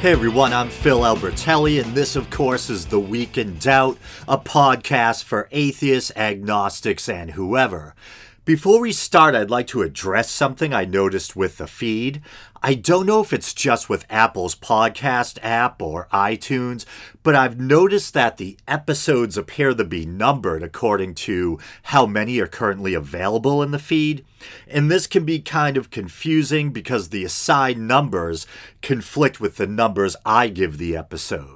Hey everyone, I'm Phil Albertelli, and this, of course, is The Week in Doubt, a podcast for atheists, agnostics, and whoever. Before we start, I'd like to address something I noticed with the feed. I don't know if it's just with Apple's podcast app or iTunes, but I've noticed that the episodes appear to be numbered according to how many are currently available in the feed. And this can be kind of confusing because the assigned numbers conflict with the numbers I give the episodes.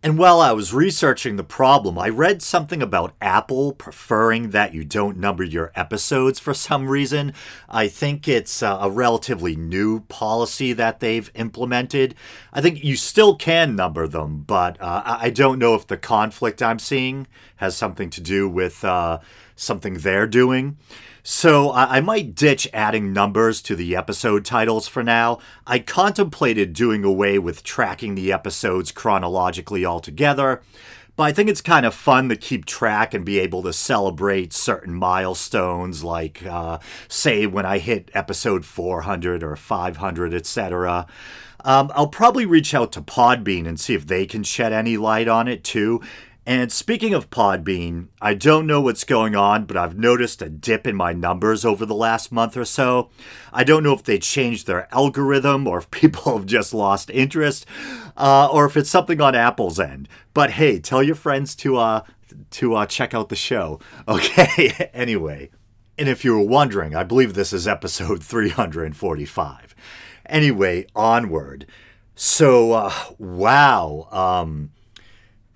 And while I was researching the problem, I read something about Apple preferring that you don't number your episodes for some reason. I think it's a relatively new policy that they've implemented. I think you still can number them, but uh, I don't know if the conflict I'm seeing has something to do with uh, something they're doing. So I might ditch adding numbers to the episode titles for now. I contemplated doing away with tracking the episodes chronologically altogether, but I think it's kind of fun to keep track and be able to celebrate certain milestones, like, uh, say, when I hit episode 400 or 500, etc. Um, I'll probably reach out to Podbean and see if they can shed any light on it too. And speaking of Podbean, I don't know what's going on, but I've noticed a dip in my numbers over the last month or so. I don't know if they changed their algorithm or if people have just lost interest, uh, or if it's something on Apple's end. But hey, tell your friends to uh, to uh, check out the show. Okay. anyway, and if you were wondering, I believe this is episode 345. Anyway, onward. So, uh, wow. Um,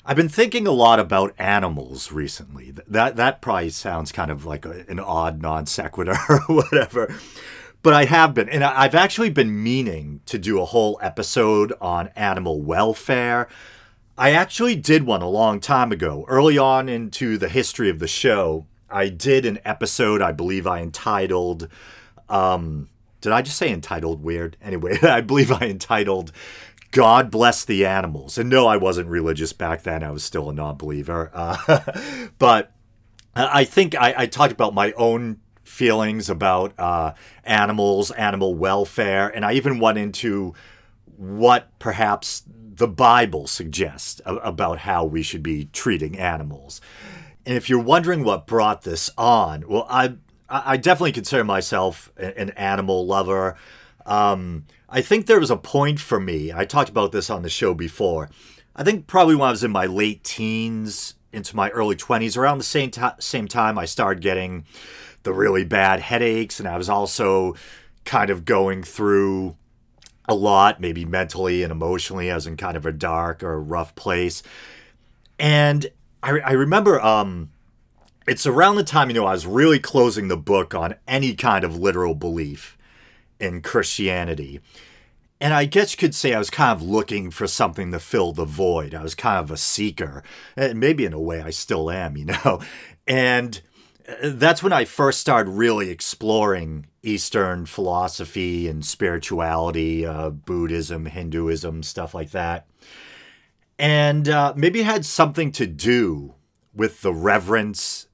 I've been thinking a lot about animals recently. That that probably sounds kind of like a, an odd non sequitur or whatever. But I have been, and I've actually been meaning to do a whole episode on animal welfare. I actually did one a long time ago, early on into the history of the show. I did an episode, I believe I entitled, um, did I just say entitled weird? Anyway, I believe I entitled God bless the animals. And no, I wasn't religious back then. I was still a non believer. Uh, but I think I, I, talked about my own feelings about uh, animals, animal welfare, and I even went into what perhaps the Bible suggests about how we should be treating animals. And if you're wondering what brought this on, well, I I definitely consider myself an animal lover. Um, I think there was a point for me. I talked about this on the show before. I think probably when I was in my late teens into my early 20s, around the same, t- same time, I started getting the really bad headaches, and I was also kind of going through a lot, maybe mentally and emotionally. I was in kind of a dark or rough place. And I, I remember um, it's around the time, you know, I was really closing the book on any kind of literal belief in Christianity. And I guess you could say I was kind of looking for something to fill the void. I was kind of a seeker. And maybe in a way I still am, you know. And uh, that's when I first started really exploring Eastern philosophy and spirituality, uh, Buddhism, Hinduism, stuff like that. And uh, maybe it had something to do with the reverence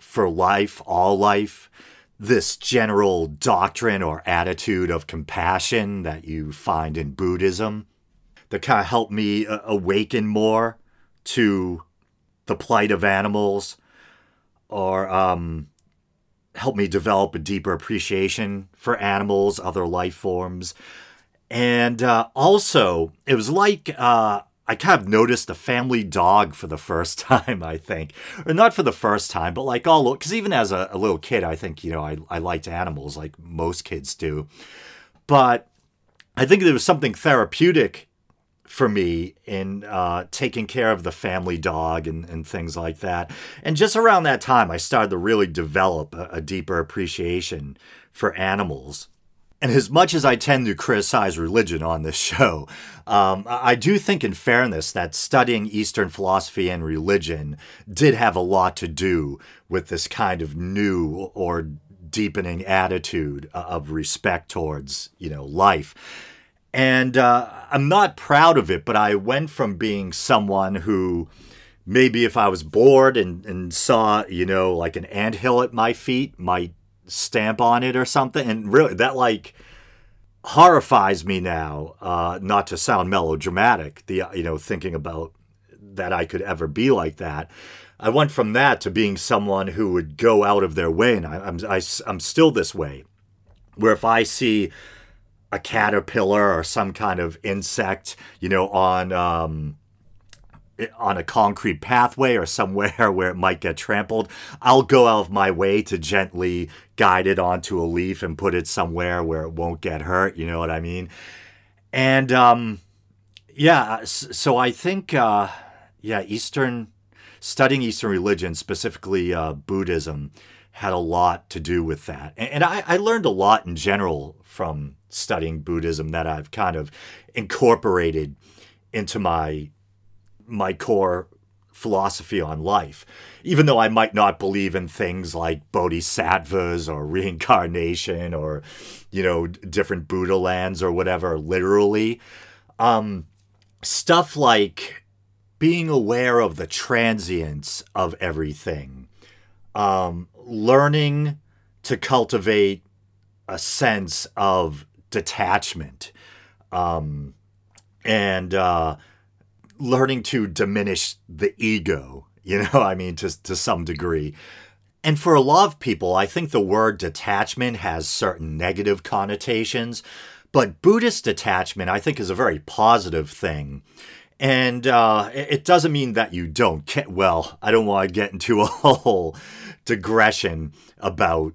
for life, all life, this general doctrine or attitude of compassion that you find in Buddhism that kind of helped me uh, awaken more to the plight of animals or um, help me develop a deeper appreciation for animals, other life forms. And uh, also, it was like uh, I kind of noticed the family dog for the first time, I think. Or not for the first time, but like all, because even as a, a, little kid, I think, you know, I, I liked animals like most kids do. But I think there was something therapeutic for me in uh, taking care of the family dog and, and things like that. And just around that time, I started to really develop a, a deeper appreciation for animals. And as much as I tend to criticize religion on this show, um, I do think, in fairness, that studying Eastern philosophy and religion did have a lot to do with this kind of new or deepening attitude uh, of respect towards, you know, life. And uh, I'm not proud of it, but I went from being someone who maybe if I was bored and, and saw, you know, like an ant hill at my feet, might stamp on it or something. And really, that like horrifies me now, uh, not to sound melodramatic, the, you know, thinking about that I could ever be like that. I went from that to being someone who would go out of their way, and I, I'm, am i am still this way, where if I see a caterpillar or some kind of insect, you know, on um, on a concrete pathway or somewhere where it might get trampled, I'll go out of my way to gently guide it onto a leaf and put it somewhere where it won't get hurt. You know what I mean? And um, yeah, so I think uh, yeah, Eastern studying Eastern religion, specifically uh, Buddhism, had a lot to do with that. And, and I, I learned a lot in general from studying Buddhism that I've kind of incorporated into my my core philosophy on life. Even though I might not believe in things like bodhisattvas or reincarnation or, you know, different Buddha lands or whatever, literally, um, stuff like being aware of the transience of everything, um, learning to cultivate a sense of detachment, um, and uh, learning to diminish the ego, you know, I mean, to, to some degree. And for a lot of people, I think the word detachment has certain negative connotations, but Buddhist detachment, I think, is a very positive thing. And uh, it doesn't mean that you don't get, well, I don't want to get into a whole digression about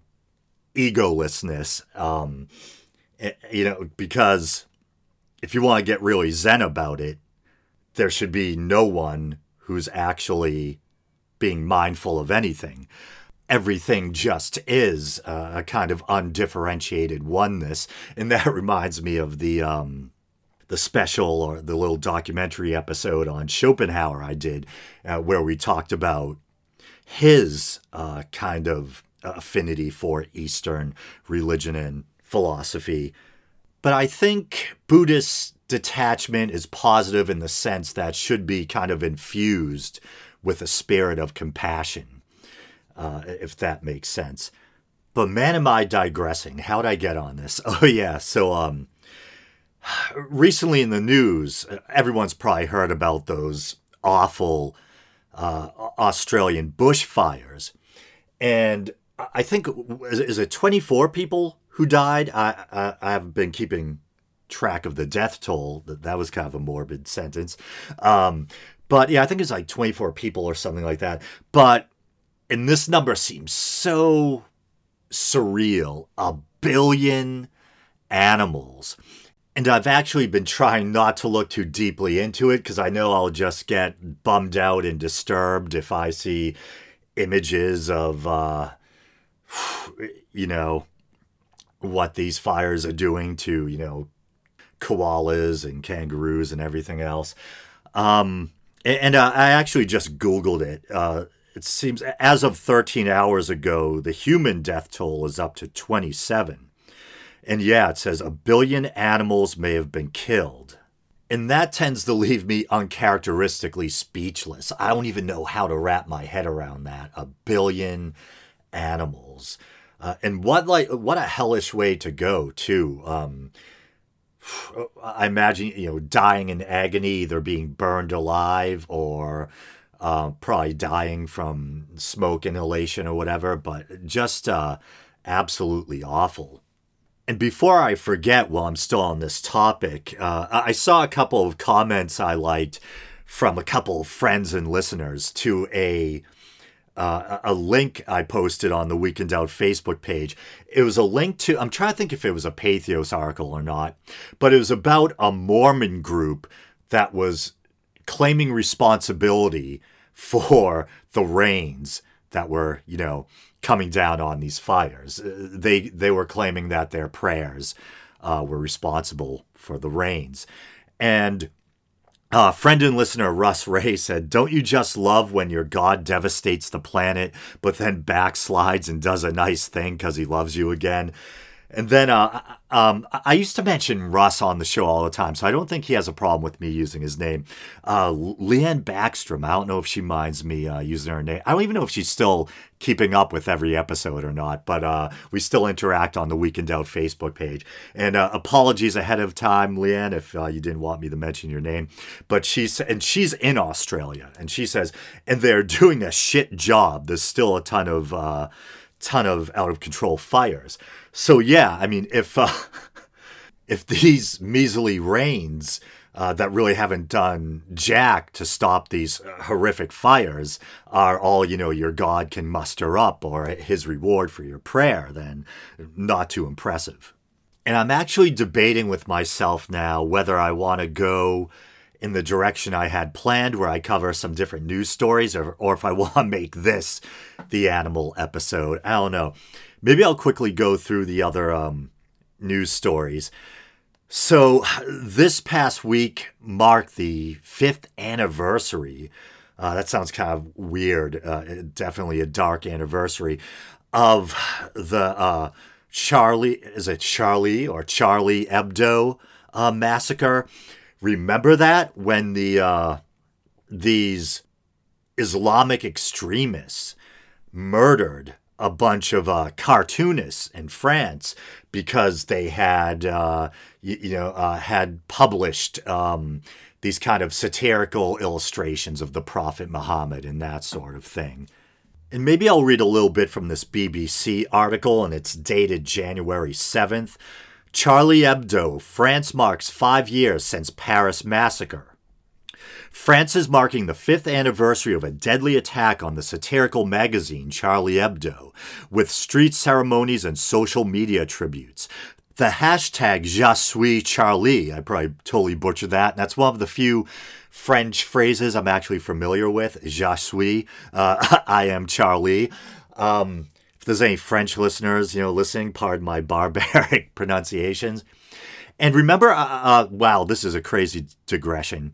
egolessness, um, eh, you know, because if you want to get really zen about it, there should be no one who's actually being mindful of anything. Everything just is a kind of undifferentiated oneness, and that reminds me of the um, the special or the little documentary episode on Schopenhauer I did, uh, where we talked about his uh, kind of affinity for Eastern religion and philosophy. But I think Buddhists detachment is positive in the sense that should be kind of infused with a spirit of compassion, uh, if that makes sense. But man, am I digressing? How'd I get on this? Oh yeah, so um, recently in the news, everyone's probably heard about those awful uh, Australian bushfires, and I think is it 24 people who died? I, I I have been keeping track of the death toll. That that was kind of a morbid sentence. Um, but yeah, I think it's like 24 people or something like that. But and this number seems so surreal. A billion animals. And I've actually been trying not to look too deeply into it because I know I'll just get bummed out and disturbed if I see images of, uh, you know, what these fires are doing to, you know, koalas and kangaroos and everything else. Um, and, and uh, I actually just Googled it. Uh, it seems as of 13 hours ago, the human death toll is up to 27. And yeah, it says a billion animals may have been killed. And that tends to leave me uncharacteristically speechless. I don't even know how to wrap my head around that. A billion animals. Uh, and what like what a hellish way to go too. Um, I imagine you know dying in agony, either being burned alive or uh, probably dying from smoke inhalation or whatever. But just uh, absolutely awful. And before I forget, while I'm still on this topic, uh, I saw a couple of comments I liked from a couple of friends and listeners to a uh, a link I posted on the Week in Doubt Facebook page. It was a link to, I'm trying to think if it was a Patheos article or not, but it was about a Mormon group that was claiming responsibility for the rains that were, you know, coming down on these fires. Uh, they they were claiming that their prayers uh, were responsible for the rains, and uh, friend and listener Russ Ray said, Don't you just love when your God devastates the planet, but then backslides and does a nice thing because he loves you again? And then uh, um, I used to mention Russ on the show all the time, so I don't think he has a problem with me using his name. Uh, Leanne Backstrom, I don't know if she minds me uh, using her name. I don't even know if she's still keeping up with every episode or not, but uh, we still interact on the Week in Doubt Facebook page. And uh, apologies ahead of time, Leanne, if uh, you didn't want me to mention your name. But she's and she's in Australia, and she says, and they're doing a shit job. There's still a ton of ton of out of control fires. So yeah, I mean, if uh, if these measly rains uh, that really haven't done jack to stop these horrific fires are all you know your God can muster up or His reward for your prayer, then not too impressive. And I'm actually debating with myself now whether I want to go in the direction I had planned, where I cover some different news stories, or, or if I want to make this the animal episode. I don't know. Maybe I'll quickly go through the other um, news stories. So, this past week marked the fifth anniversary. Uh, that sounds kind of weird. Uh, definitely a dark anniversary of the uh, Charlie, is it Charlie or Charlie Hebdo uh, massacre? Remember that when the uh, these Islamic extremists murdered a bunch of uh, cartoonists in France because they had uh, you, you, know uh, had published um, these kind of satirical illustrations of the Prophet Muhammad and that sort of thing. And maybe I'll read a little bit from this BBC article, and it's dated January 7th. Charlie Hebdo, France marks five years since Paris massacre. France is marking the fifth anniversary of a deadly attack on the satirical magazine Charlie Hebdo, with street ceremonies and social media tributes. The hashtag Je Charlie, I probably totally butchered that. That's one of the few French phrases I'm actually familiar with. Je uh, I am Charlie. Um, if there's any French listeners, you know, listening, pardon my barbaric pronunciations. And remember, uh, uh, wow, this is a crazy digression,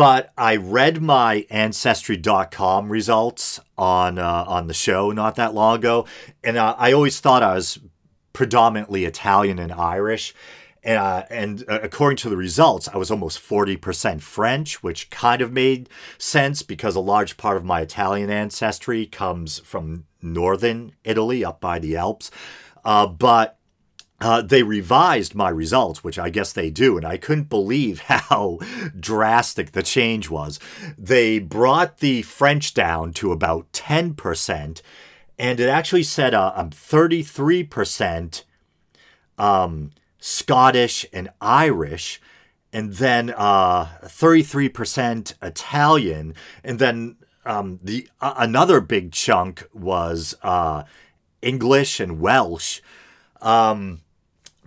but I read my Ancestry.com results on uh, on the show not that long ago, and uh, I always thought I was predominantly Italian and Irish. And, uh, and uh, according to the results, I was almost 40% French, which kind of made sense because a large part of my Italian ancestry comes from northern Italy up by the Alps. Uh, but uh, they revised my results, which I guess they do, and I couldn't believe how drastic the change was. They brought the French down to about 10%, and it actually said uh, I'm 33% um, Scottish and Irish, and then uh, 33% Italian, and then um, the uh, another big chunk was uh, English and Welsh. Um,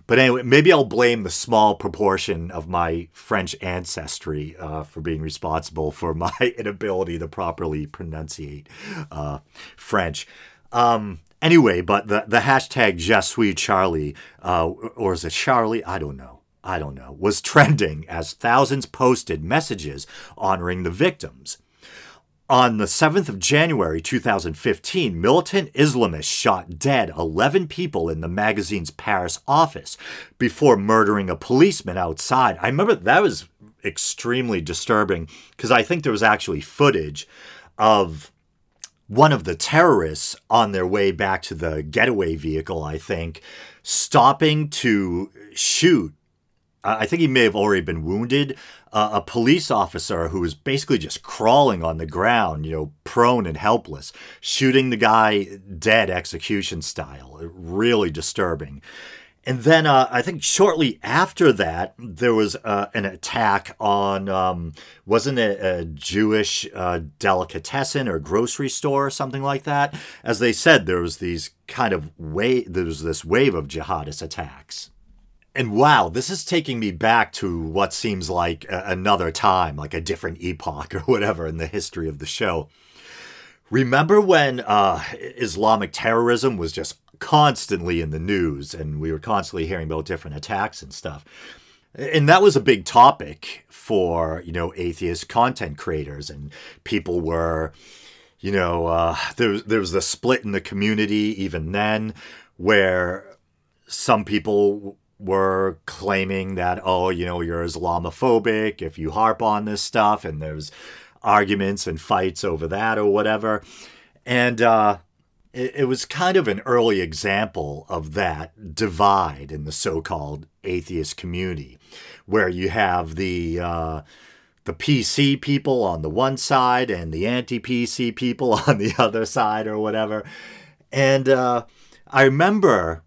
but anyway, maybe I'll blame the small proportion of my French ancestry uh, for being responsible for my inability to properly pronunciate uh, French. Um, anyway, but the, the hashtag Je suis Charlie, uh, or is it Charlie? I don't know. I don't know, was trending as thousands posted messages honoring the victims. On the 7th of January 2015, militant Islamists shot dead 11 people in the magazine's Paris office before murdering a policeman outside. I remember that was extremely disturbing because I think there was actually footage of one of the terrorists on their way back to the getaway vehicle, I think, stopping to shoot I think he may have already been wounded. Uh, a police officer who was basically just crawling on the ground, you know, prone and helpless, shooting the guy dead execution style. Really disturbing. And then uh, I think shortly after that, there was uh, an attack on, um, wasn't it a Jewish uh, delicatessen or grocery store or something like that? As they said, there was these kind of wave, there was this wave of jihadist attacks. And wow, this is taking me back to what seems like a- another time, like a different epoch or whatever in the history of the show. Remember when uh, Islamic terrorism was just constantly in the news and we were constantly hearing about different attacks and stuff? And that was a big topic for, you know, atheist content creators. And people were, you know, uh, there, there was the split in the community even then where some people were claiming that, oh, you know, you're Islamophobic if you harp on this stuff, and there's arguments and fights over that or whatever. And uh, it, it was kind of an early example of that divide in the so called atheist community, where you have the. Uh, the PC people on the one side and the anti PC people on the other side, or whatever. And uh, I remember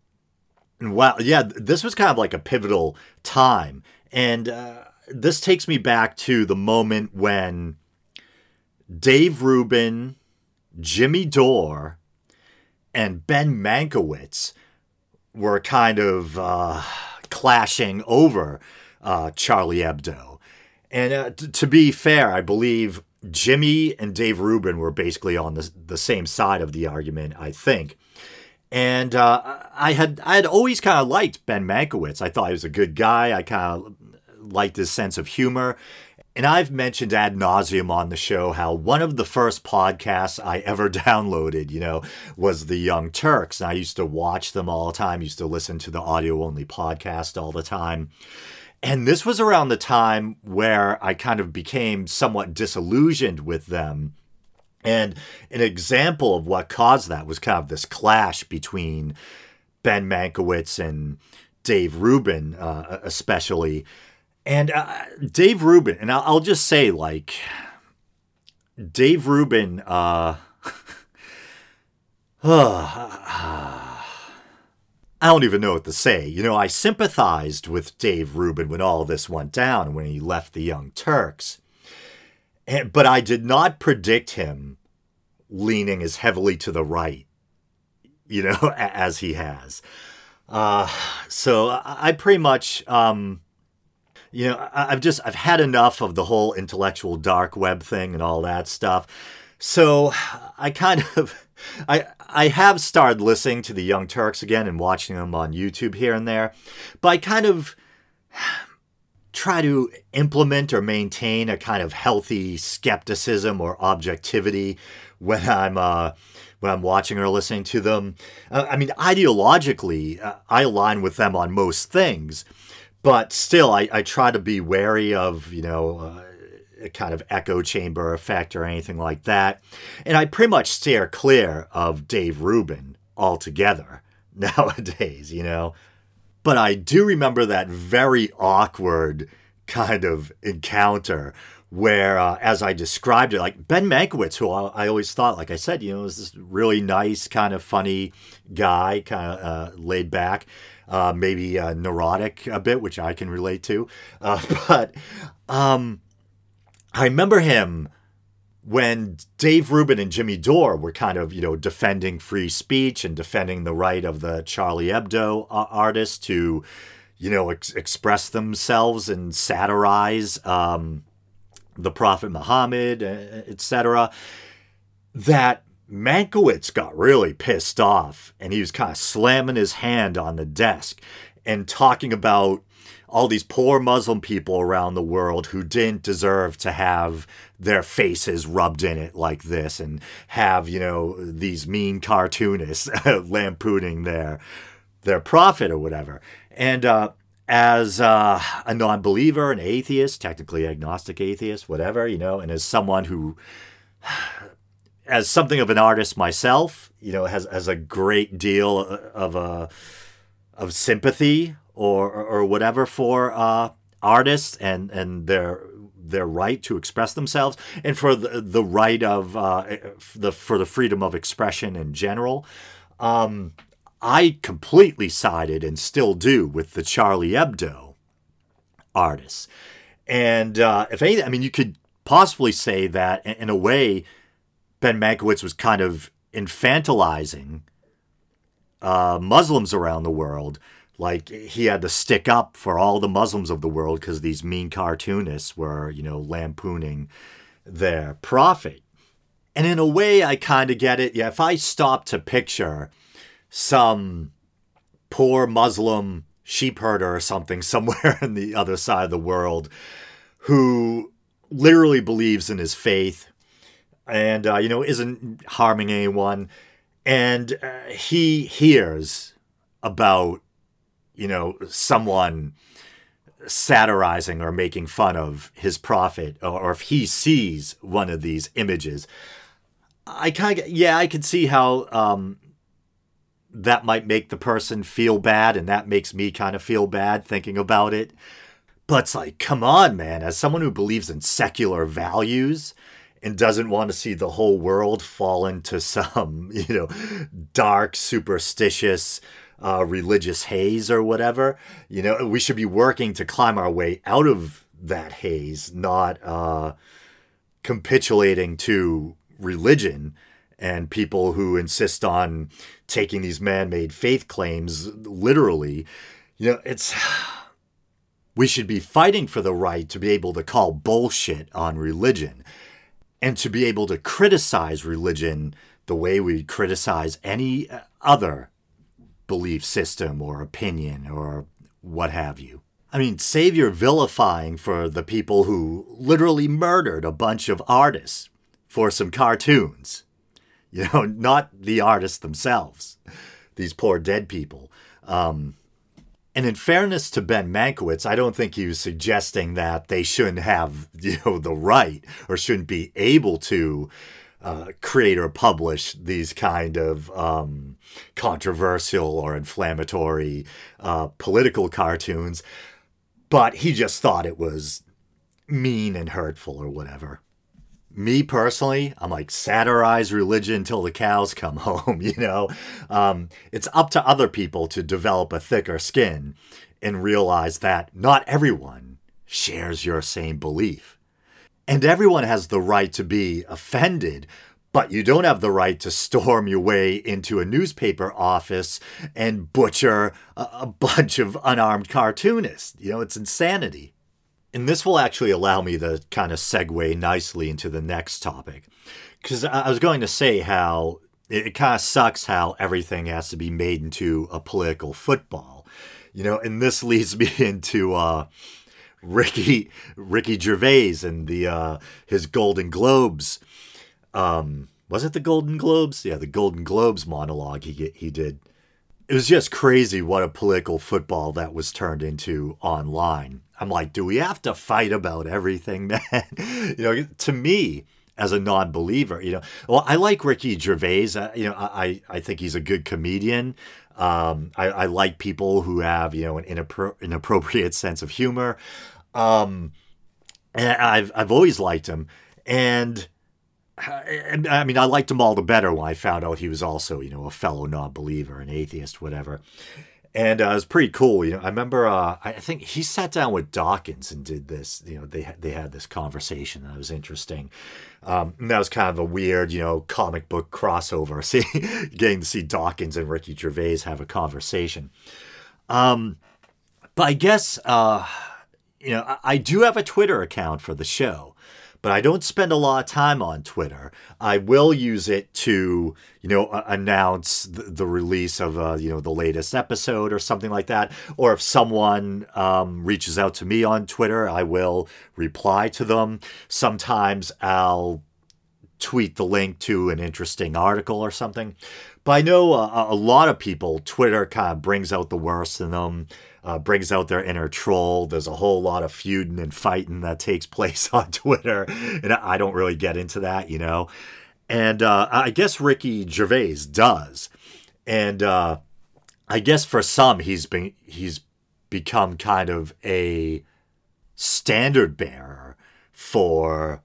wow, yeah, this was kind of like a pivotal time. And uh, this takes me back to the moment when Dave Rubin, Jimmy Dore, and Ben Mankiewicz were kind of uh, clashing over uh, Charlie Hebdo. And uh, t- to be fair, I believe Jimmy and Dave Rubin were basically on the, the same side of the argument, I think. And uh, I had I had always kind of liked Ben Mankiewicz. I thought he was a good guy. I kind of liked his sense of humor. And I've mentioned ad nauseum on the show how one of the first podcasts I ever downloaded, you know, was the Young Turks. And I used to watch them all the time, used to listen to the audio only podcast all the time. And this was around the time where I kind of became somewhat disillusioned with them and an example of what caused that was kind of this clash between Ben Mankiewicz and Dave Rubin, uh, especially. And uh, Dave Rubin, and I'll, I'll, just say, like, Dave Rubin, uh, I don't even know what to say. You know, I sympathized with Dave Rubin when all this went down, when he left the Young Turks. And, but I did not predict him leaning as heavily to the right, you know, as he has. Uh, so I pretty much, um, you know, I've just I've had enough of the whole intellectual dark web thing and all that stuff. So I kind of I I have started listening to the Young Turks again and watching them on YouTube here and there, but I kind of try to implement or maintain a kind of healthy skepticism or objectivity when I'm uh, when I'm watching or listening to them. Uh, I mean, ideologically, uh, I align with them on most things, but still, I, I try to be wary of you know. Uh, a kind of echo chamber effect or anything like that. And I pretty much steer clear of Dave Rubin altogether nowadays, you know. But I do remember that very awkward kind of encounter where, uh, as I described it, like Ben Mankiewicz, who I, I, always thought, like I said, you know, was this really nice, kind of funny guy, kind of uh, laid back, uh, maybe uh, neurotic a bit, which I can relate to. Uh, but um, I remember him when Dave Rubin and Jimmy Dore were kind of, you know, defending free speech and defending the right of the Charlie Hebdo uh, to, you know, ex- express themselves and satirize um, the Prophet Muhammad, etc., that Mankiewicz got really pissed off and he was kind of slamming his hand on the desk and talking about all these poor Muslim people around the world who didn't deserve to have their faces rubbed in it like this and have, you know, these mean cartoonists lampooning their their prophet or whatever. And uh, as uh, a non-believer, an atheist, technically agnostic atheist, whatever, you know, and as someone who as something of an artist myself, you know, has has a great deal of a of sympathy or or whatever for uh, artists and and their their right to express themselves and for the, the right of uh, the for the freedom of expression in general. Um, I completely sided and still do with the Charlie Hebdo artists. And uh, if anything, I mean, you could possibly say that in a way, Ben Mankiewicz was kind of infantilizing uh, Muslims around the world like he had to stick up for all the Muslims of the world because these mean cartoonists were, you know, lampooning their prophet. And in a way, I kind of get it. Yeah, if I stop to picture some poor Muslim sheep herder or something somewhere on the other side of the world who literally believes in his faith and, uh, you know, isn't harming anyone, and uh, he hears about you know, someone satirizing or making fun of his prophet, or, if he sees one of these images, I kind of, yeah, I can see how um, that might make the person feel bad, and that makes me kind of feel bad thinking about it. But it's like, come on, man, as someone who believes in secular values, and doesn't want to see the whole world fall into some, you know, dark, superstitious, uh, religious haze or whatever. You know, we should be working to climb our way out of that haze, not uh, capitulating to religion and people who insist on taking these man-made faith claims literally. You know, it's we should be fighting for the right to be able to call bullshit on religion and to be able to criticize religion the way we criticize any other belief system or opinion or what have you. I mean, save your vilifying for the people who literally murdered a bunch of artists for some cartoons. You know, not the artists themselves, these poor dead people. Um, and in fairness to Ben Mankiewicz, I don't think he was suggesting that they shouldn't have, you know, the right or shouldn't be able to uh, create or publish these kind of um, controversial or inflammatory uh, political cartoons. But he just thought it was mean and hurtful or whatever me personally, I'm like satirize religion till the cows come home. You know, um, it's up to other people to develop a thicker skin and realize that not everyone shares your same belief, and everyone has the right to be offended. But you don't have the right to storm your way into a newspaper office and butcher a, a bunch of unarmed cartoonists. You know, it's insanity. And this will actually allow me to kind of segue nicely into the next topic. Because I was going to say how it, kind of sucks how everything has to be made into a political football. You know, and this leads me into uh, Ricky Ricky Gervais and the uh, his Golden Globes. Um, was it the Golden Globes? Yeah, the Golden Globes monologue he he did. It was just crazy what a political football that was turned into online. I'm like, do we have to fight about everything, man? you know, to me, as a non-believer, you know, well, I like Ricky Gervais. Uh, you know, I I think he's a good comedian. Um, I, I like people who have you know an inappro- inappropriate sense of humor. Um, I've I've always liked him, and I mean, I liked him all the better when I found out he was also, you know, a fellow non-believer, an atheist, whatever and uh, it was pretty cool. You know, I remember uh, I think he sat down with Dawkins and did this. You know, they they had this conversation that was interesting. Um, and that was kind of a weird, you know, comic book crossover. See, getting to see Dawkins and Ricky Gervais have a conversation. Um, but I guess uh, you know I, I do have a Twitter account for the show but I don't spend a lot of time on Twitter. I will use it to, you know, uh, announce the, the, release of, uh, you know, the latest episode or something like that. Or if someone um, reaches out to me on Twitter, I will reply to them. Sometimes I'll tweet the link to an interesting article or something. But I know a, a lot of people, Twitter kind of brings out the worst in them uh, brings out their inner troll. There's a whole lot of feuding and fighting that takes place on Twitter, and I don't really get into that, you know. And uh, I guess Ricky Gervais does, and uh, I guess for some he's been he's become kind of a standard bearer for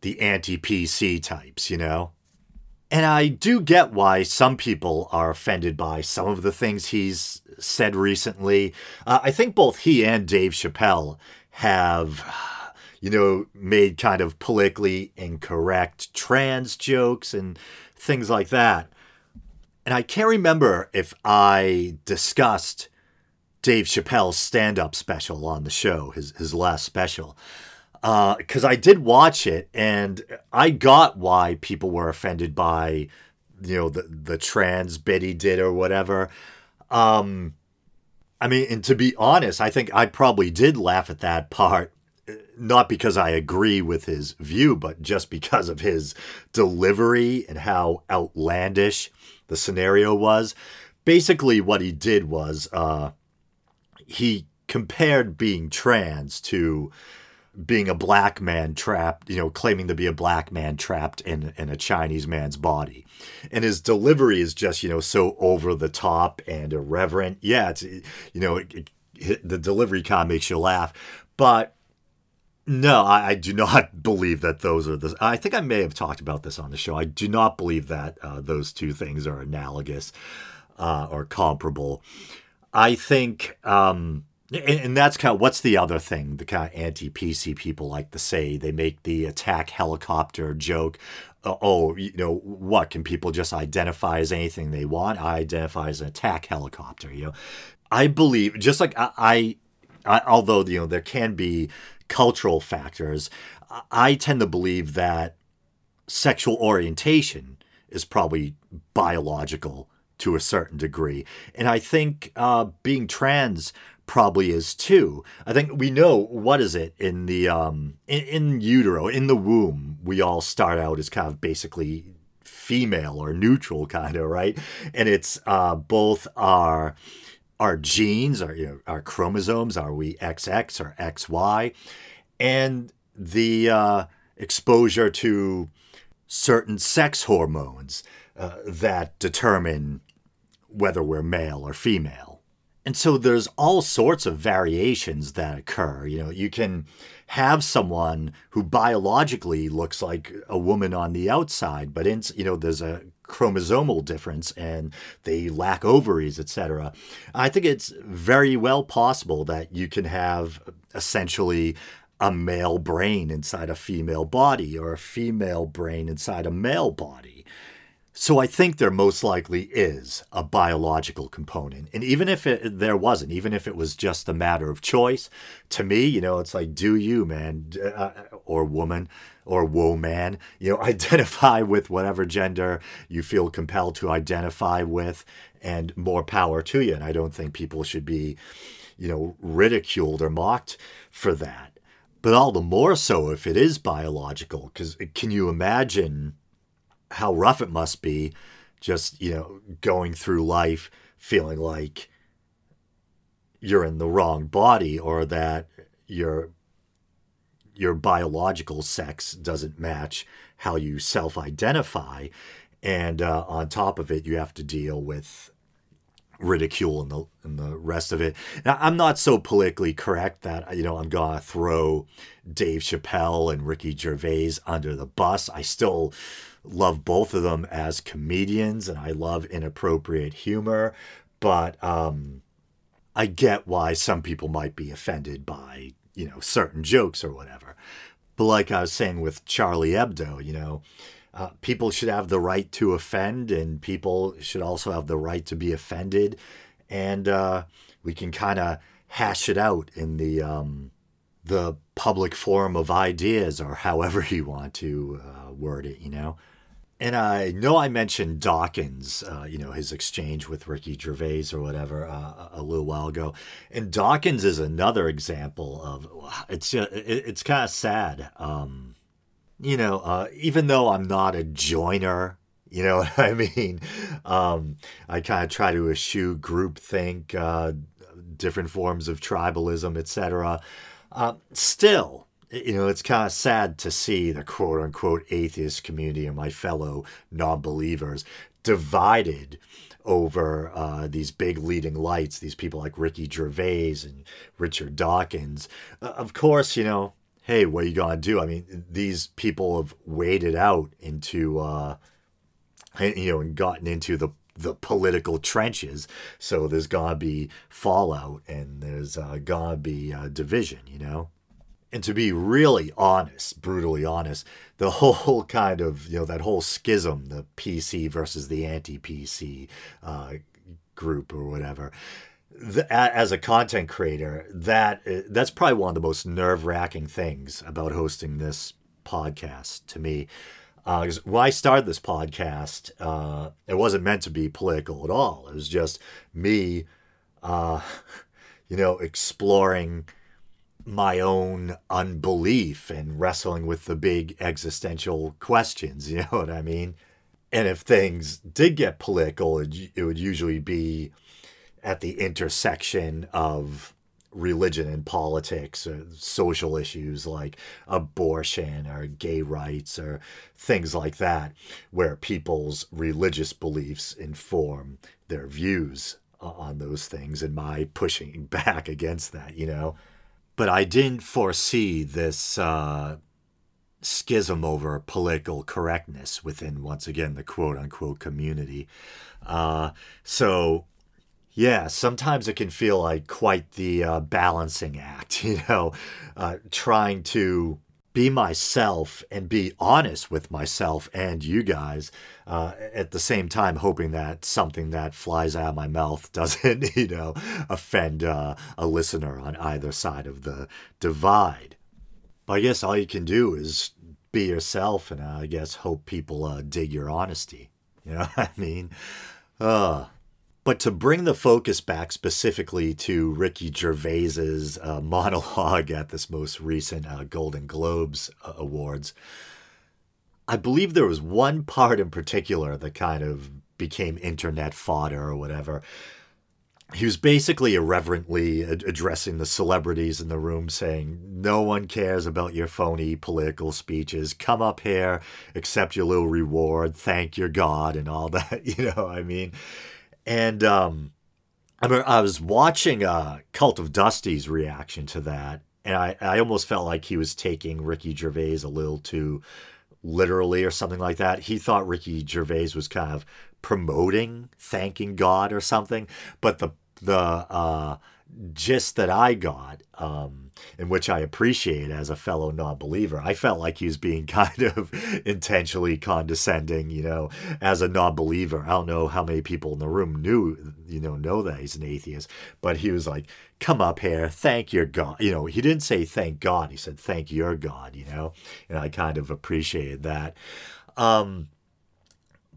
the anti PC types, you know. And I do get why some people are offended by some of the things he's said recently. Uh, I think both he and Dave Chappelle have, you know, made kind of politically incorrect trans jokes and things like that. And I can't remember if I discussed Dave Chappelle's stand up special on the show, his, his last special because uh, I did watch it and I got why people were offended by, you know, the the trans bit he did or whatever. Um, I mean, and to be honest, I think I probably did laugh at that part, not because I agree with his view, but just because of his delivery and how outlandish the scenario was. Basically, what he did was. Uh, he compared being trans to being a black man trapped, you know, claiming to be a black man trapped in in a Chinese man's body. And his delivery is just, you know, so over the top and irreverent. Yeah, it's you know, it, it, the delivery kind of makes you laugh, but no, I, I, do not believe that those are the. I think I may have talked about this on the show. I do not believe that uh, those two things are analogous uh, or comparable. I think um, and, and that's kind of what's the other thing the kind of anti PC people like to say. They make the attack helicopter joke. Uh, oh, you know, what can people just identify as anything they want? I identify as an attack helicopter. You know, I believe just like I, I, I although you know there can be cultural factors, I tend to believe that sexual orientation is probably biological to a certain degree. And I think uh, being trans probably is too. I think we know what is it in the um in, in utero in the womb. We all start out as kind of basically female or neutral kind of right, and it's uh, both our our genes, our you know, our chromosomes. Are we XX or XY, and the uh, exposure to certain sex hormones uh, that determine whether we're male or female. And so there's all sorts of variations that occur. You know, you can have someone who biologically looks like a woman on the outside, but in, you know, there's a chromosomal difference and they lack ovaries, etc. I think it's very well possible that you can have essentially a male brain inside a female body or a female brain inside a male body. So I think there most likely is a biological component. And even if it, there wasn't, even if it was just a matter of choice, to me, you know, it's like, do you, man, uh, or woman, or whoa, man, you know, identify with whatever gender you feel compelled to identify with, and more power to you. And I don't think people should be, you know, ridiculed or mocked for that. But all the more so if it is biological, because can you imagine? How rough it must be just, you know, going through life feeling like you're in the wrong body or that your your biological sex doesn't match how you self-identify and uh, on top of it you have to deal with ridicule and the and the rest of it. Now, I'm not so politically correct that you know I'm gonna throw Dave Chappelle and Ricky Gervais under the bus. I still love both of them as comedians and I love inappropriate humor, but um, I get why some people might be offended by, you know, certain jokes or whatever. But like I was saying with Charlie Hebdo, you know, uh, people should have the right to offend and people should also have the right to be offended. And uh, we can kind of hash it out in the um, the public forum of ideas or however you want to uh, word it, you know. And I know I mentioned Dawkins, uh, you know, his exchange with Ricky Gervais or whatever uh, a little while ago. And Dawkins is another example of it's just, it's kind of sad. Um, you know, uh, even though I'm not a joiner, you know what I mean? Um, I kind of try to eschew groupthink, uh, different forms of tribalism, etc. Uh, still, you know, it's kind of sad to see the quote unquote atheist community and my fellow non believers divided over uh, these big leading lights, these people like Ricky Gervais and Richard Dawkins. Uh, of course, you know, hey, what are you going to do? I mean, these people have waded out into, uh, you know, and gotten into the the political trenches. So there's gonna be fallout and there's uh, gonna be uh, division, you know and to be really honest, brutally honest, the whole kind of you know that whole schism, the PC versus the anti-PC uh, group or whatever. The, as a content creator, that uh, that's probably one of the most nerve-wracking things about hosting this podcast to me. Uh, when I started this podcast, uh, it wasn't meant to be political at all. It was just me, uh, you know, exploring my own unbelief and wrestling with the big existential questions. You know what I mean? And if things did get political, it, it would usually be at the intersection of religion and politics or social issues like abortion or gay rights or things like that, where people's religious beliefs inform their views on those things and my pushing back against that, you know. But I didn't foresee this uh, schism over political correctness within, once again, the quote unquote community. Uh, so, yeah, sometimes it can feel like quite the uh, balancing act, you know, uh, trying to be myself and be honest with myself and you guys uh, at the same time hoping that something that flies out of my mouth doesn't you know offend uh, a listener on either side of the divide. But i guess all you can do is be yourself and uh, i guess hope people uh, dig your honesty. You know what i mean? Uh but to bring the focus back specifically to Ricky Gervais's uh, monologue at this most recent uh, Golden Globes uh, Awards, I believe there was one part in particular that kind of became internet fodder or whatever. He was basically irreverently addressing the celebrities in the room, saying, No one cares about your phony political speeches. Come up here, accept your little reward, thank your God, and all that. You know, I mean, and um, I mean, I was watching uh, Cult of Dusty's reaction to that, and I, I almost felt like he was taking Ricky Gervais a little too literally or something like that. He thought Ricky Gervais was kind of promoting thanking God or something, but the the uh, gist that I got, um, in which I appreciate as a fellow non believer, I felt like he was being kind of intentionally condescending, you know, as a non believer. I don't know how many people in the room knew, you know, know that he's an atheist, but he was like, come up here, thank your God. You know, he didn't say thank God, he said thank your God, you know, and I kind of appreciated that. Um,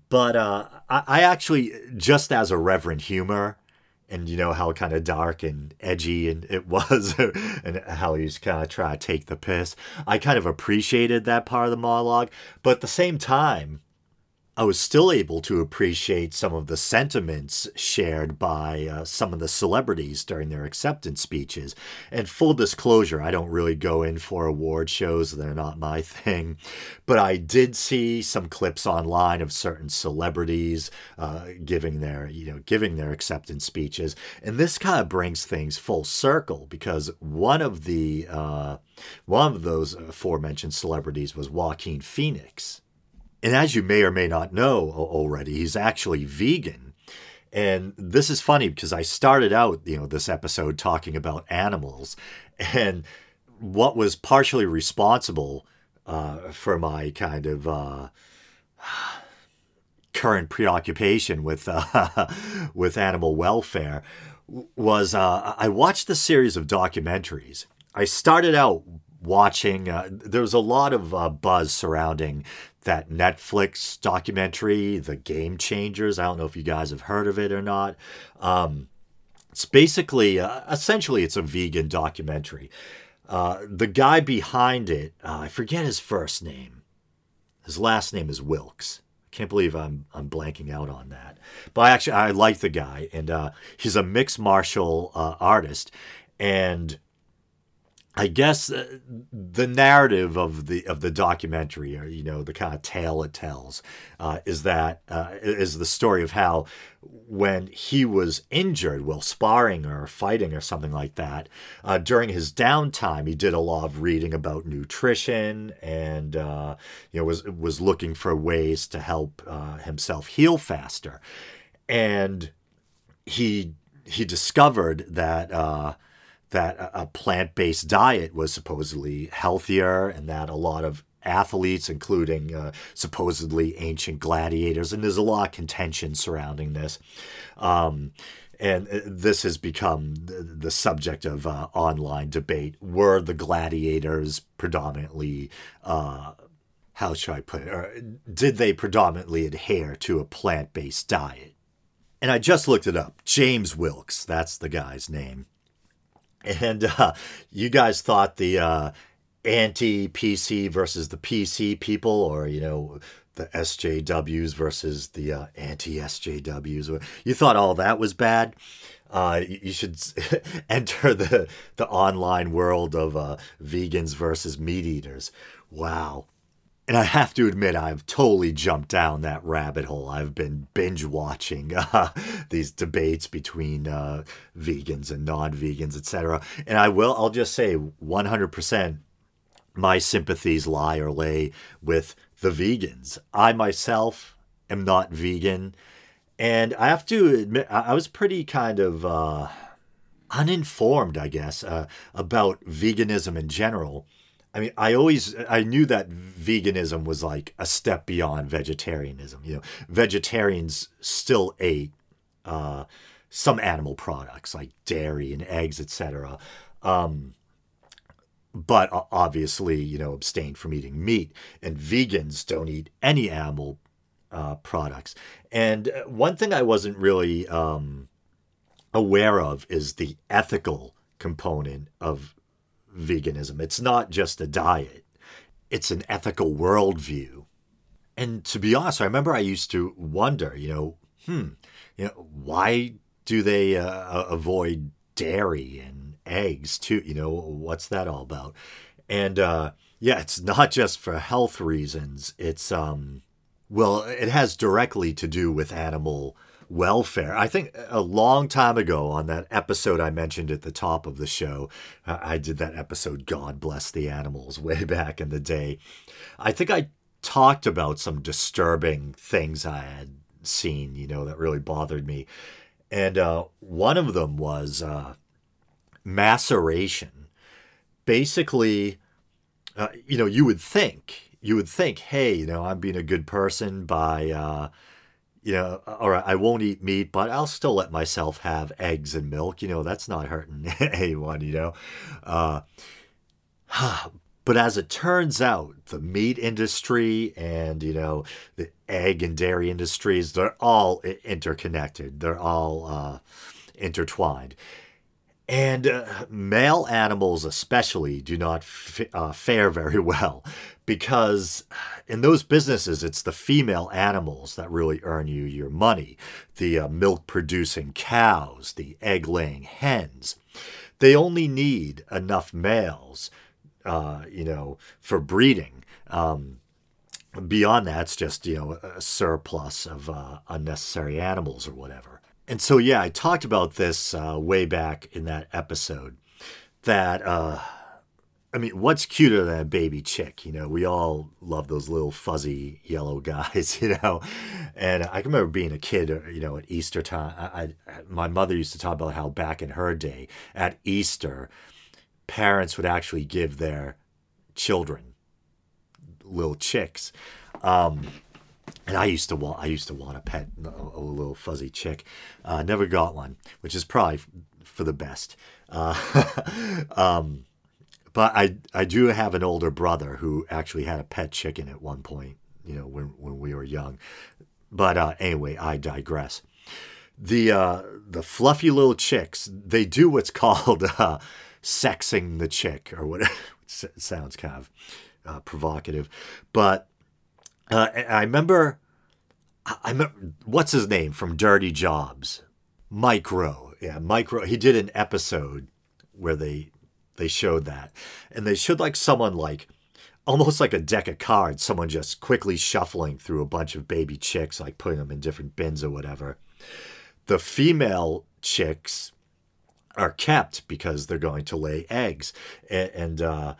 but uh, I, I actually, just as a reverent humor, and you know how kind of dark and edgy and it was and how he's kind of trying to take the piss. I kind of appreciated that part of the monologue but at the same time I was still able to appreciate some of the sentiments shared by uh, some of the celebrities during their acceptance speeches. And full disclosure, I don't really go in for award shows, they're not my thing. But I did see some clips online of certain celebrities uh, giving their, you know, giving their acceptance speeches. And this kind of brings things full circle because one of the uh, one of those aforementioned celebrities was Joaquin Phoenix and as you may or may not know already, he's actually vegan. And this is funny because I started out, you know, this episode talking about animals, and what was partially responsible uh, for my kind of uh, current preoccupation with uh, with animal welfare was uh, I watched the series of documentaries. I started out watching. Uh, there was a lot of uh, buzz surrounding that Netflix documentary, The Game Changers. I don't know if you guys have heard of it or not. Um, it's basically, uh, essentially, it's a vegan documentary. Uh, the guy behind it, uh, I forget his first name. His last name is Wilks. I can't believe I'm I'm blanking out on that. But I actually I like the guy, and uh, he's a mixed martial uh, artist, and I guess uh, the narrative of the of the documentary, or you know, the kind of tale it tells, uh, is that uh, is the story of how when he was injured while sparring or fighting or something like that, uh, during his downtime, he did a lot of reading about nutrition and uh, you know was was looking for ways to help uh, himself heal faster, and he he discovered that that a plant based diet was supposedly healthier and that a lot of athletes, including uh, supposedly ancient gladiators, and there's a lot of contention surrounding this. Um, and uh, this has become the subject of uh, online debate. Were the gladiators predominantly, uh, how should I put it, or did they predominantly adhere to a plant based diet? And I just looked it up. James Wilks, that's the guy's name and uh, you guys thought the uh, anti PC versus the PC people, or you know, the SJWs versus the uh, anti SJWs. You thought all that was bad? Uh, you should enter the the online world of uh, vegans versus meat eaters. Wow. And I have to admit, I've totally jumped down that rabbit hole. I've been binge watching uh, these debates between uh, vegans and non-vegans, etc. And I will, I'll just say, 100%, my sympathies lie or lay with the vegans. I myself am not vegan, and I have to admit, I was pretty kind of uh, uninformed, I guess, uh, about veganism in general I mean, I always I knew that veganism was like a step beyond vegetarianism. You know, vegetarians still ate uh, some animal products like dairy and eggs, etc. Um, but obviously, you know, abstained from eating meat. And vegans don't eat any animal uh, products. And uh, one thing I wasn't really um, aware of is the ethical component of veganism. It's not just a diet, it's an ethical worldview. And to be honest, I remember I used to wonder, you know, hmm, you know, why do they uh, avoid dairy and eggs too? You know, what's that all about? And uh, yeah, it's not just for health reasons. It's um, well, it has directly to do with animal welfare. I think a long time ago on that episode I mentioned at the top of the show, I did that episode, God Bless the Animals, way back in the day. I think I talked about some disturbing things I had seen, you know, that really bothered me. And uh, one of them was uh, maceration. Basically, uh, you know, you would think, you would think, hey, you know, I'm being a good person by, uh, you know, all right, I won't eat meat, but I'll still let myself have eggs and milk. You know, that's not hurting anyone, you know. Uh, but as it turns out, the meat industry and, you know, the egg and dairy industries, they're all interconnected, they're all uh, intertwined. And uh, male animals, especially, do not f- uh, fare very well because in those businesses, it's the female animals that really earn you your money. The uh, milk producing cows, the egg laying hens. They only need enough males, uh, you know, for breeding. Um, beyond that, it's just, you know, a surplus of uh, unnecessary animals or whatever. And so, yeah, I talked about this uh, way back in that episode that uh, I mean, what's cuter than a baby chick? You know, we all love those little fuzzy yellow guys, you know. And I can remember being a kid, uh, you know, at Easter time. I, I, my mother used to talk about how back in her day, at Easter, parents would actually give their children little chicks. Um, and I used to want, I used to want a pet, a, a little fuzzy chick. Uh, never got one, which is probably for the best. Uh, um, but I I do have an older brother who actually had a pet chicken at one point, you know, when when we were young. But uh, anyway, I digress. The uh, the fluffy little chicks, they do what's called uh, sexing the chick or whatever. sounds kind of uh, provocative, but uh, I remember. I remember what's his name from Dirty Jobs, Mike Rowe. Yeah, Mike Rowe. He did an episode where they they showed that. And they showed like someone like almost like a deck of cards, someone just quickly shuffling through a bunch of baby chicks, like putting them in different bins or whatever. The female chicks are kept because they're going to lay eggs. And, and uh,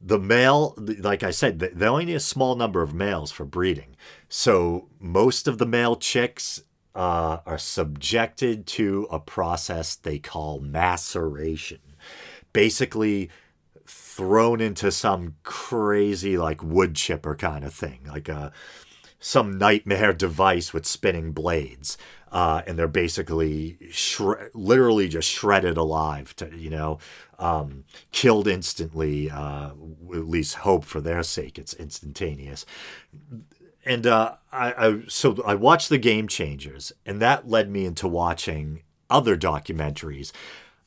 the male, like I said, they only need a small number of males for breeding. So most of the male chicks uh, are subjected to a process they call maceration basically thrown into some crazy like wood chipper kind of thing, like a some nightmare device with spinning blades. Uh, and they're basically shre- literally just shredded alive to you know um, killed instantly uh, at least hope for their sake it's instantaneous and uh, I, I so I watched the Game Changers and that led me into watching other documentaries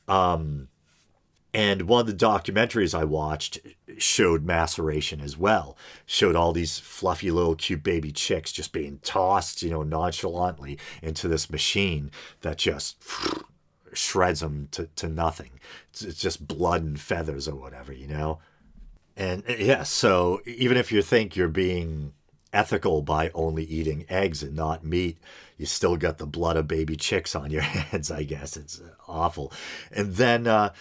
um, And one of the documentaries I watched showed maceration as well. Showed all these fluffy little cute baby chicks just being tossed, you know, nonchalantly into this machine that just shreds them to, to nothing. It's, just blood and feathers or whatever, you know? And uh, yeah, so even if you think you're being ethical by only eating eggs and not meat, you still got the blood of baby chicks on your hands, I guess. It's awful. And then uh,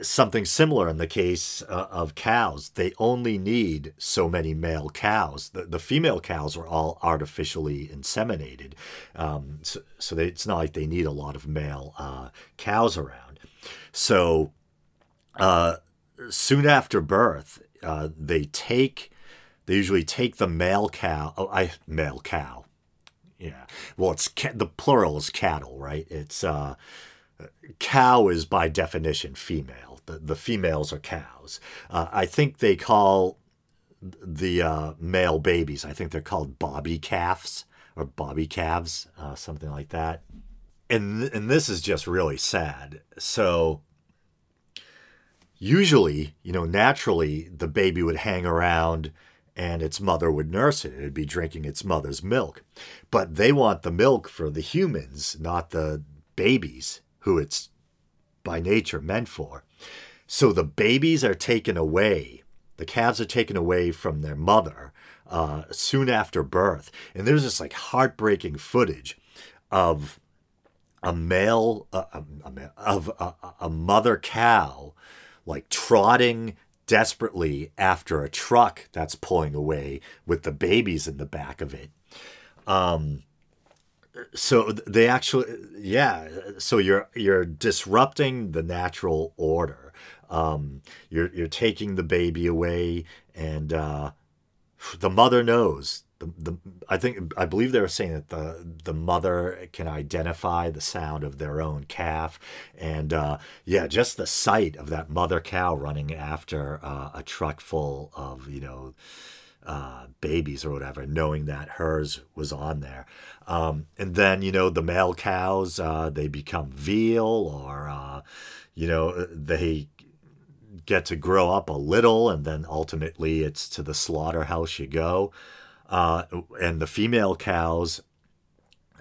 something similar in the case uh, of cows. They only need so many male cows. The, the female cows are all artificially inseminated. Um, so so they, it's not like they need a lot of male uh, cows around. So uh, soon after birth, uh, they take they usually take the male cow. Oh, I male cow. Yeah. Well, it's ca- the plural is cattle, right? It's uh, cow is by definition female. The the females are cows. Uh, I think they call the uh, male babies. I think they're called bobby calves or bobby calves, uh, something like that. And and this is just really sad. So usually, you know, naturally, the baby would hang around and its mother would nurse it. It'd be drinking its mother's milk. But they want the milk for the humans, not the babies who it's by nature meant for. So the babies are taken away, the calves are taken away from their mother uh, soon after birth. And there's this like heartbreaking footage of a male, uh, a, a, of a, a mother cow like trotting desperately after a truck that's pulling away with the babies in the back of it. Um, so they actually, yeah. So you're you're disrupting the natural order. Um, you're you're taking the baby away, and uh, the mother knows the, the I think I believe they were saying that the the mother can identify the sound of their own calf, and uh, yeah, just the sight of that mother cow running after uh, a truck full of you know uh, babies or whatever, knowing that hers was on there, um, and then you know the male cows uh, they become veal or uh, you know they get to grow up a little and then ultimately it's to the slaughterhouse you go uh, and the female cows.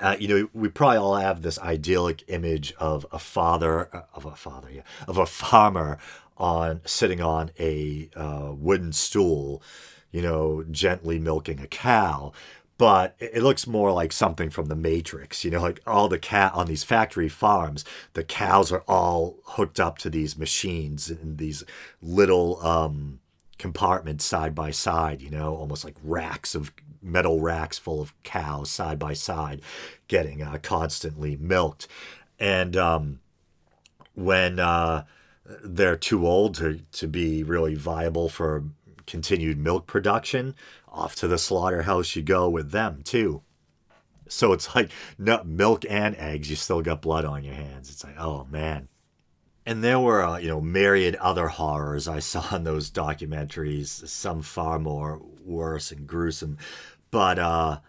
Uh, you know, we probably all have this idyllic image of a father, uh, of a father, yeah, of a farmer on sitting on a uh, wooden stool, you know, gently milking a cow. But it looks more like something from the Matrix, you know, like all the cat on these factory farms, the cows are all hooked up to these machines in these little um, compartments side by side, you know, almost like racks of metal racks full of cows side by side, getting uh, constantly milked. And um, when uh, they're too old to, to be really viable for continued milk production, off to the slaughterhouse you go with them too. So it's like milk and eggs, you still got blood on your hands. It's like, oh man and there were uh, you know myriad other horrors I saw in those documentaries, some far more worse and gruesome. But uh,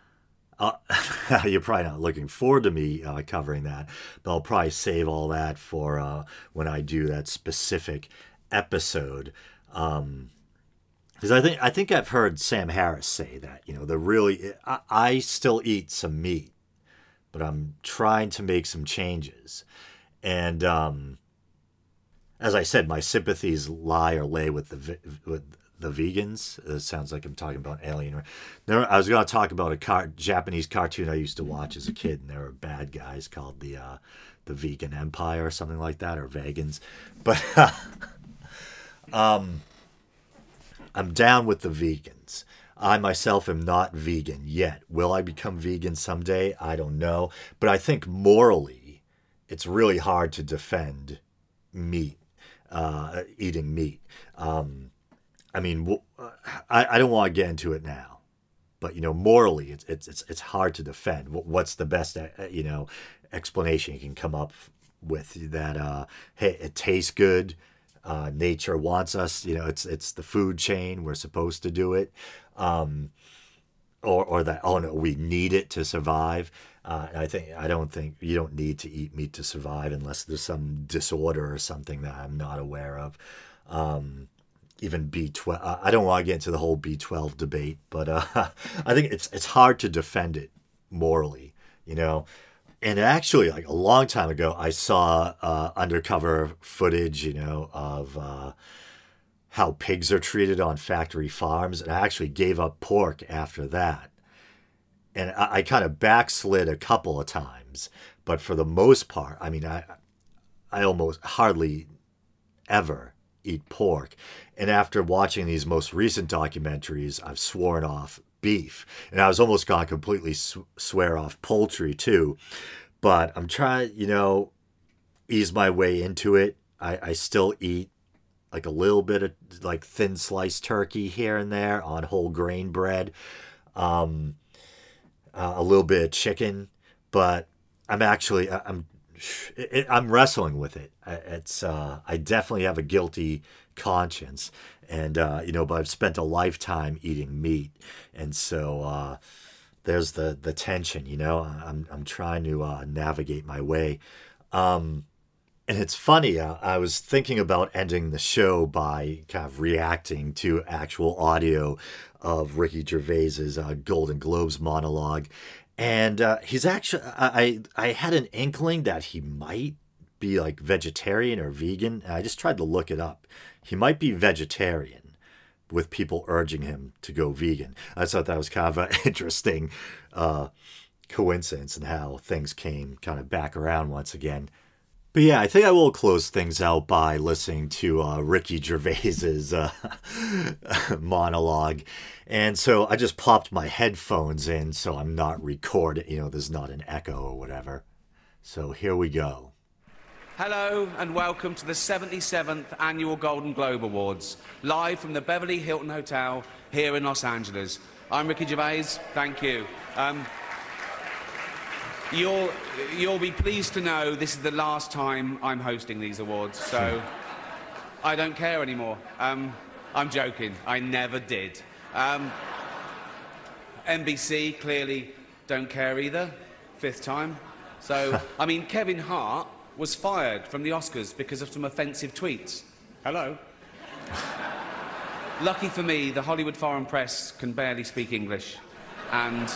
uh, you're probably not looking forward to me uh, covering that, but I'll probably save all that for uh, when I do that specific episode. Um, because I think I think I've heard Sam Harris say that you know the really I, I still eat some meat, but I'm trying to make some changes, and um, as I said, my sympathies lie or lay with the with the vegans. It sounds like I'm talking about Alien. There, I was going to talk about a car, Japanese cartoon I used to watch as a kid, and there were bad guys called the uh, the Vegan Empire or something like that, or vegans. But um, I'm down with the vegans. I myself am not vegan yet. Will I become vegan someday? I don't know. But I think morally, it's really hard to defend meat uh, eating meat. Um, I mean, I, I don't want to get into it now, but you know, morally, it's it's it's, it's hard to defend. What's the best uh, you know explanation you can come up with that? Uh, hey, it tastes good. Uh, nature wants us. You know, it's it's the food chain. We're supposed to do it. Um, or or that oh no we need it to survive. Uh, I think I don't think you don't need to eat meat to survive unless there's some disorder or something that I'm not aware of. Um, even B12. I don't want to get into the whole B12 debate, but uh, I think it's it's hard to defend it morally, you know. And actually, like a long time ago, I saw uh, undercover footage, you know, of uh, how pigs are treated on factory farms, and I actually gave up pork after that. And I, I kind of backslid a couple of times, but for the most part, I mean, I I almost hardly ever eat pork. And after watching these most recent documentaries, I've sworn off beef. And I was almost going to completely sw- swear off poultry too. But I'm trying, you know, ease my way into it. I, I still eat like a little bit of like thin sliced turkey here and there on whole grain bread, um, uh, a little bit of chicken, but I'm actually I'm it, I'm wrestling with it. It's uh, I definitely have a guilty conscience, and uh, you know, but I've spent a lifetime eating meat, and so uh, there's the the tension. You know, I'm I'm trying to uh, navigate my way. Um, and it's funny, uh, I was thinking about ending the show by kind of reacting to actual audio of Ricky Gervais's uh, Golden Globes monologue and uh, he's actually I I had an inkling that he might be like vegetarian or vegan. I just tried to look it up. He might be vegetarian, with people urging him to go vegan. I thought that was kind of an interesting uh, coincidence and how things came kind of back around once again. But yeah, I think I will close things out by listening to uh, Ricky Gervais's uh, monologue. And so I just popped my headphones in so I'm not recording, you know, there's not an echo or whatever. So here we go. Hello and welcome to the 77th Annual Golden Globe Awards, live from the Beverly Hilton Hotel here in Los Angeles. I'm Ricky Gervais, thank you. Um, You'll, you'll be pleased to know this is the last time I'm hosting these awards, so I don't care anymore. Um, I'm joking, I never did. Um, NBC clearly don't care either, fifth time. So, I mean, Kevin Hart was fired from the Oscars because of some offensive tweets. Hello? Lucky for me, the Hollywood Foreign Press can barely speak English. And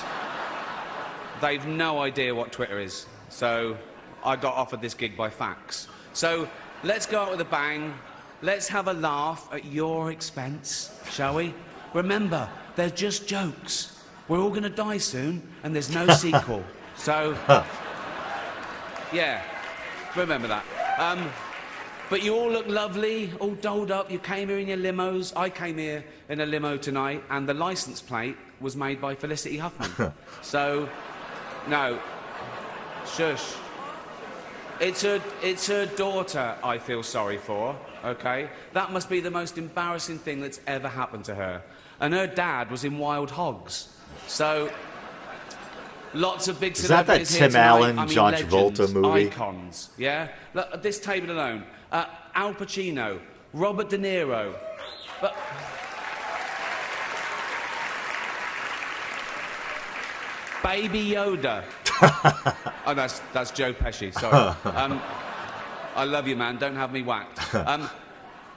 They've no idea what Twitter is. So I got offered this gig by fax. So let's go out with a bang. Let's have a laugh at your expense, shall we? Remember, they're just jokes. We're all going to die soon, and there's no sequel. So, yeah, remember that. Um, but you all look lovely, all dolled up. You came here in your limos. I came here in a limo tonight, and the license plate was made by Felicity Huffman. so no. Shush. It's her, it's her daughter I feel sorry for, okay? That must be the most embarrassing thing that's ever happened to her. And her dad was in Wild Hogs. So, lots of big Is that that Tim Allen. I mean, John legends, Travolta movie? Icons, yeah? Look, at this table alone. Uh, Al Pacino, Robert De Niro. But... Baby Yoda. oh, that's, that's Joe Pesci, sorry. Um, I love you, man. Don't have me whacked. Um,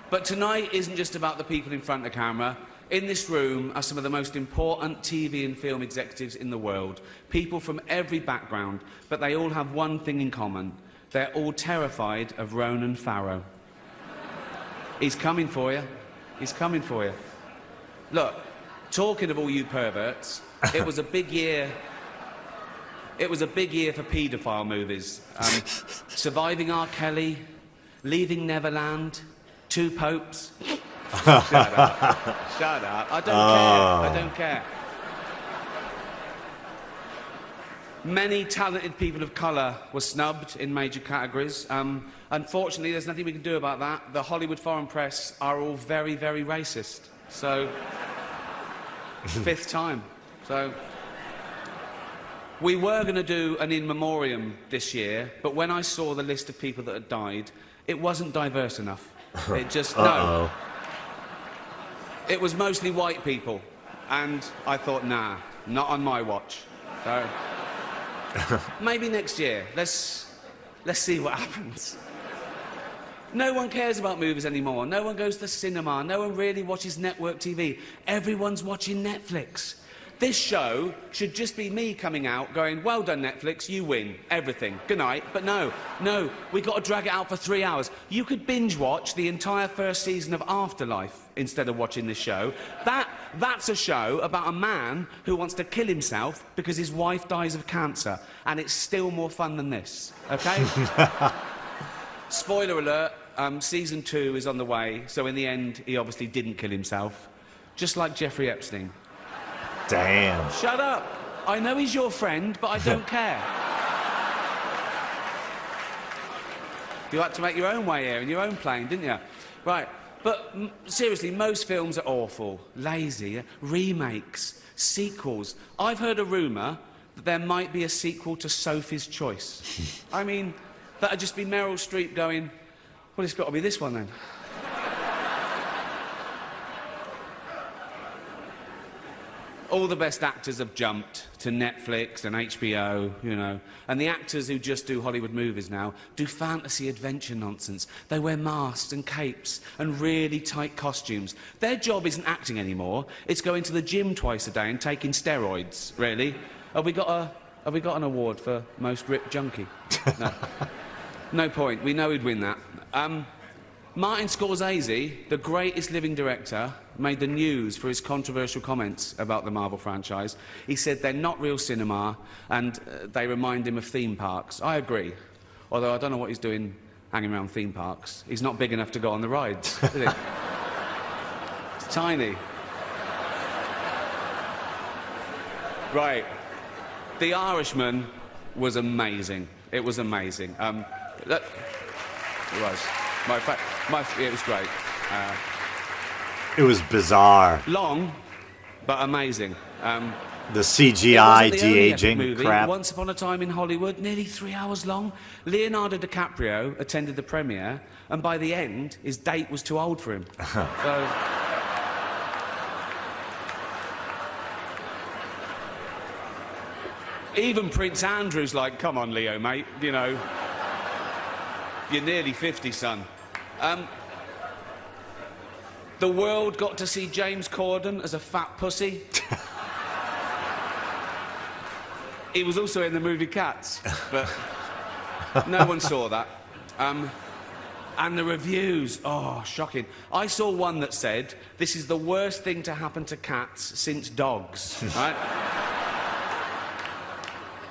but tonight isn't just about the people in front of the camera. In this room are some of the most important TV and film executives in the world. People from every background, but they all have one thing in common. They're all terrified of Ronan Farrow. He's coming for you. He's coming for you. Look, talking of all you perverts, it was a big year it was a big year for paedophile movies. Um, Surviving R. Kelly, Leaving Neverland, Two Popes. Shut up. Shut up. I don't care. I don't care. Many talented people of colour were snubbed in major categories. Um, unfortunately, there's nothing we can do about that. The Hollywood foreign press are all very, very racist. So, fifth time. So, we were going to do an in memoriam this year, but when I saw the list of people that had died, it wasn't diverse enough. It just, no. It was mostly white people. And I thought, nah, Not on my watch. So maybe next year. Let's let's see what happens. No one cares about movies anymore. No one goes to the cinema. No one really watches network TV. Everyone's watching Netflix. This show should just be me coming out going, Well done, Netflix, you win everything. Good night. But no, no, we've got to drag it out for three hours. You could binge watch the entire first season of Afterlife instead of watching this show. That, that's a show about a man who wants to kill himself because his wife dies of cancer. And it's still more fun than this, okay? Spoiler alert um, season two is on the way, so in the end, he obviously didn't kill himself. Just like Jeffrey Epstein. Damn. Shut up. I know he's your friend, but I don't care. You had to make your own way here in your own plane, didn't you? Right. But m- seriously, most films are awful, lazy, remakes, sequels. I've heard a rumour that there might be a sequel to Sophie's Choice. I mean, that'd just be Meryl Streep going, well, it's got to be this one then. All the best actors have jumped to Netflix and HBO, you know. And the actors who just do Hollywood movies now do fantasy adventure nonsense. They wear masks and capes and really tight costumes. Their job isn't acting anymore. It's going to the gym twice a day and taking steroids, really. Have we got a have we got an award for most ripped junkie? No. no point. We know he'd win that. Um, Martin Scorsese, the greatest living director, made the news for his controversial comments about the Marvel franchise. He said they're not real cinema and uh, they remind him of theme parks. I agree. Although I don't know what he's doing hanging around theme parks. He's not big enough to go on the rides, is he? it's tiny. Right. The Irishman was amazing. It was amazing. Um, that, it was. My, fa- my, it was great. Uh, It was bizarre. long, but amazing. Um, The CGI the de aging movie. crap. Once Upon a Time in Hollywood, nearly three hours long. Leonardo DiCaprio attended the premiere, and by the end, his date was too old for him. so, even Prince Andrew's like, "Come on, Leo, mate. You know, you're nearly 50, son." Um, the world got to see James Corden as a fat pussy. he was also in the movie Cats, but no one saw that. Um, and the reviews, oh, shocking. I saw one that said, This is the worst thing to happen to cats since dogs, right?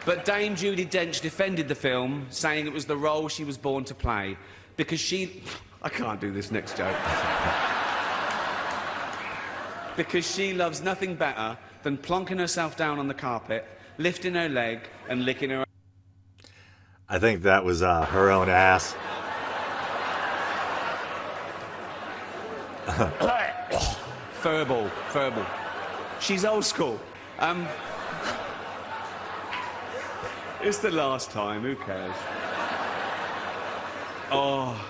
But Dame Judi Dench defended the film, saying it was the role she was born to play because she. I can't do this next joke. because she loves nothing better than plonking herself down on the carpet, lifting her leg, and licking her. I think that was uh, her own ass. Furball, furball. She's old school. Um, it's the last time, who cares? Oh.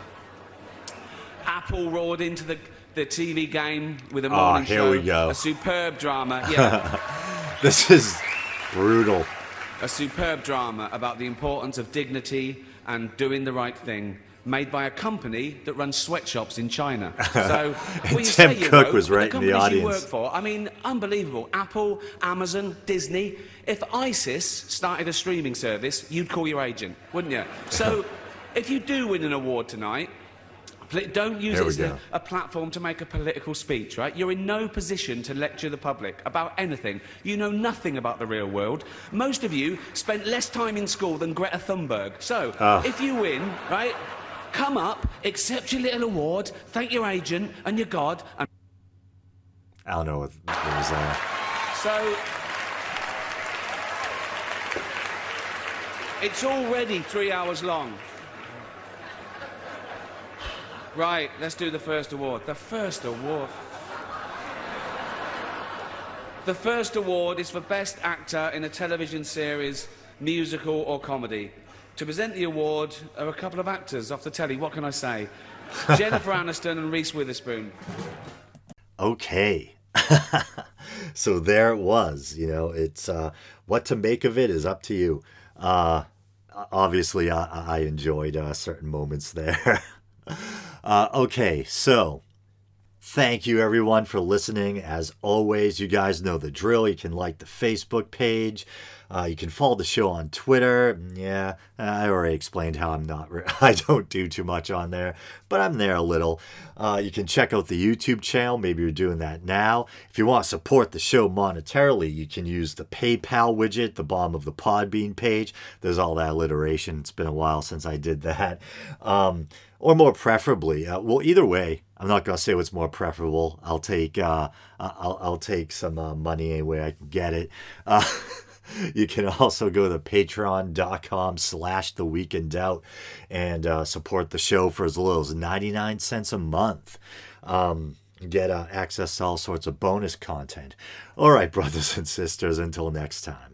Apple roared into the, the TV game with a morning Ah, here show. we go. A superb drama. Yeah. This is brutal. a superb drama about the importance of dignity and doing the right thing, made by a company that runs sweatshops in China. So, And when you Tim say Cook know, was right the in the companies you audience. work for, I mean, unbelievable. Apple, Amazon, Disney. If ISIS started a streaming service, you'd call your agent, wouldn't you? So, if you do win an award tonight, don't use it as a, a platform to make a political speech, right? You're in no position to lecture the public about anything. You know nothing about the real world. Most of you spent less time in school than Greta Thunberg. So, Ah. if you win, right, come up, accept your little award, thank your agent and your God, and I don't know what, was that. so. It's already three hours long. Right, let's do the first award. The first award. The first award is for Best Actor in a Television Series, Musical or Comedy. To present the award are a couple of actors off the telly. What can I say? Jennifer Aniston and Reese Witherspoon. Okay. so there it was. You know, it's uh, what to make of it is up to you. Uh, obviously, I, I enjoyed uh, certain moments there. uh, okay, so Thank you, everyone, for listening. As always, you guys know the drill. You can like the Facebook page. Uh, you can follow the show on Twitter. Yeah, I already explained how I'm not, I don't do too much on there, but I'm there a little. Uh, you can check out the YouTube channel. Maybe you're doing that now. If you want to support the show monetarily, you can use the PayPal widget the bottom of the Podbean page. There's all that alliteration. It's been a while since I did that. Um, or more preferably, uh, well, either way, I'm not gonna say what's more preferable. I'll take uh, I'll I'll take some uh, money any way I can get it. Uh, you can also go to patreon.com slash the week in doubt and uh, support the show for as little as 99 cents a month um, get uh, access to all sorts of bonus content all right brothers and sisters until next time